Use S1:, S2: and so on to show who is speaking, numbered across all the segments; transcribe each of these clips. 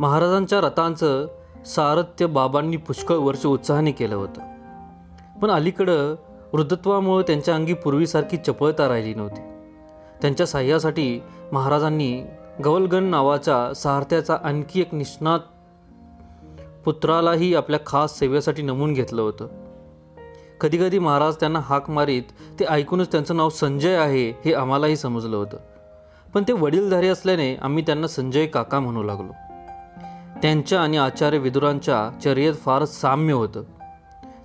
S1: महाराजांच्या रथांचं सारथ्य बाबांनी पुष्कळ वर्ष उत्साहाने केलं होतं. पण अलीकडं वृद्धत्वामुळे त्यांच्या अंगी पूर्वीसारखी चपळता राहिली नव्हती. त्यांच्या साह्यासाठी महाराजांनी गवलगण नावाच्या सारथ्याचा आणखी एक निष्णात पुत्रालाही आपल्या खास सेवेसाठी नमून घेतलं होतं. कधीकधी महाराज त्यांना हाक मारीत ते ऐकूनच त्यांचं नाव संजय आहे हे आम्हालाही समजलं होतं. पण ते वडीलधारी असल्याने आम्ही त्यांना संजय काका म्हणू लागलो. त्यांच्या आणि आचार्य विदुरांच्या चर्येत फारच साम्य होतं.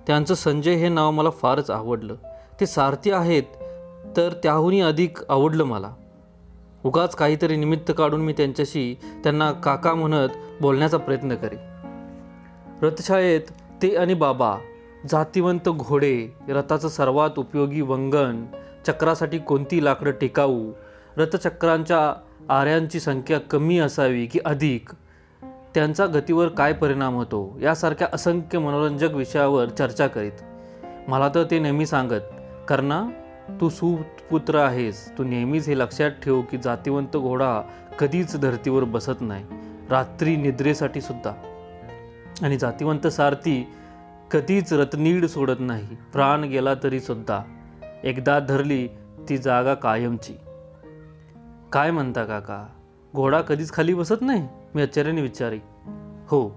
S1: त्यांचं संजय हे नाव मला फारच आवडलं. ते सारथी आहेत तर त्याहूनही अधिक आवडलं मला. उगाच काहीतरी निमित्त काढून मी त्यांच्याशी त्यांना काका म्हणत बोलण्याचा प्रयत्न करी रथशाळेत ते आणि बाबा जातिवंत घोडे रथाचं सर्वात उपयोगी वंगण चक्रासाठी कोणती लाकडं टिकाऊ रथचक्रांच्या आऱ्यांची संख्या कमी असावी की अधिक? त्यांचा गतीवर काय परिणाम होतो यासारख्या असंख्य मनोरंजक विषयावर चर्चा करीत. मला तर ते नेहमी सांगत कर्णा तू सुपुत्र आहेस. तू नेहमीच हे लक्षात ठेव की जातिवंत घोडा कधीच धर्तीवर बसत नाही. रात्री निद्रेसाठी सुद्धा. आणि जातिवंत सारथी कधीच रत्नीड सोडत नाही. प्राण गेला तरी सुद्धा. एकदा धरली ती जागा कायमची. काय म्हणता काका? घोडा कधीच खाली बसत नाही? मी आश्चर्याने विचारी हो.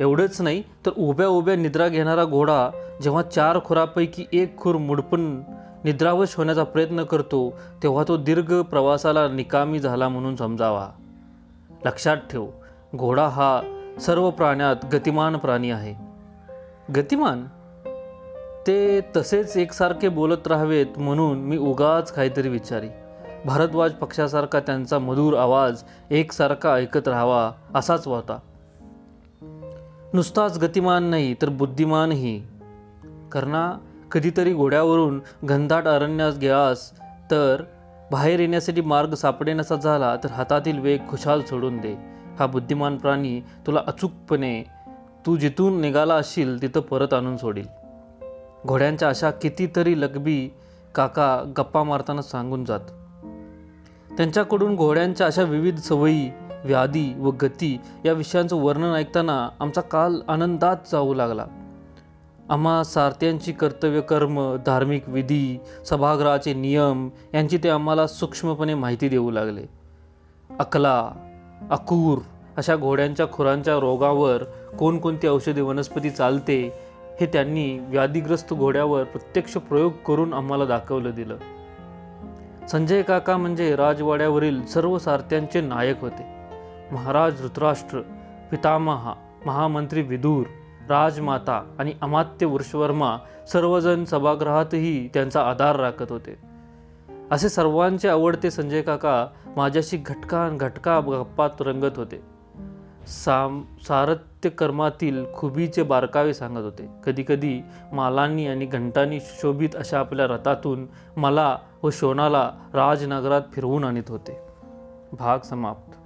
S1: एवढंच नाही तर उभ्या उभ्या निद्रा घेणारा घोडा जेव्हा चार खुरापैकी एक खुर मुडपण निद्रावश होण्याचा प्रयत्न करतो तेव्हा तो दीर्घ प्रवासाला निकामी झाला म्हणून समजावा. लक्षात ठेव घोडा हा सर्व प्राण्यात गतिमान प्राणी आहे. गतिमान? ते तसेच एकसारखे बोलत राहावेत म्हणून मी उगाच काहीतरी विचारी भारद्वाज पक्षासारखा त्यांचा मधुर आवाज एकसारखा ऐकत राहावा असाच होता नुसताच गतिमान नाही तर बुद्धिमानही करणा कधीतरी घोड्यावरून घनदाट अरण्यास गेलास तर बाहेर येण्यासाठी मार्ग सापडेनासा झाला तर हातातील वेग खुशाल सोडून दे. हा बुद्धिमान प्राणी तुला अचूकपणे तू जिथून निघाला असशील तिथं परत आणून सोडील. घोड्यांच्या अशा कितीतरी लकबी काका गप्पा मारताना सांगून जात. त्यांच्याकडून घोड्यांच्या अशा विविध सवयी व्याधी व गती या विषयांचं वर्णन ऐकताना आमचा काल आनंदात जाऊ लागला. आम्हा सारथ्यांची कर्तव्य कर्म धार्मिक विधी सभागृहाचे नियम यांची ते आम्हाला सूक्ष्मपणे माहिती देऊ लागले. अकला अकूर अशा घोड्यांच्या खुरांच्या रोगावर कोणकोणती औषधी वनस्पती चालते हे त्यांनी व्याधीग्रस्त घोड्यावर प्रत्यक्ष प्रयोग करून आम्हाला दाखवलं दिलं. संजय काका म्हणजे राजवाड्यावरील सर्व सारथ्यांचे नायक होते. महाराज धृतराष्ट्र पितामहा महामंत्री विदूर राजमाता आणि अमात्य वृषवर्मा सर्वजण सभागृहातही त्यांचा आधार राखत होते. असे सर्वांचे आवडते संजय काका माझ्याशी घटकान घटका गप्पात रंगत होते. साम सारथ्य कर्मातील खुबीचे बारकावे सांगत होते. कधीकधी मालांनी आणि घंटांनी सुशोभित अशा आपल्या रथातून मला व शोनाला राजनगरात फिरवून आणत होते. भाग समाप्त.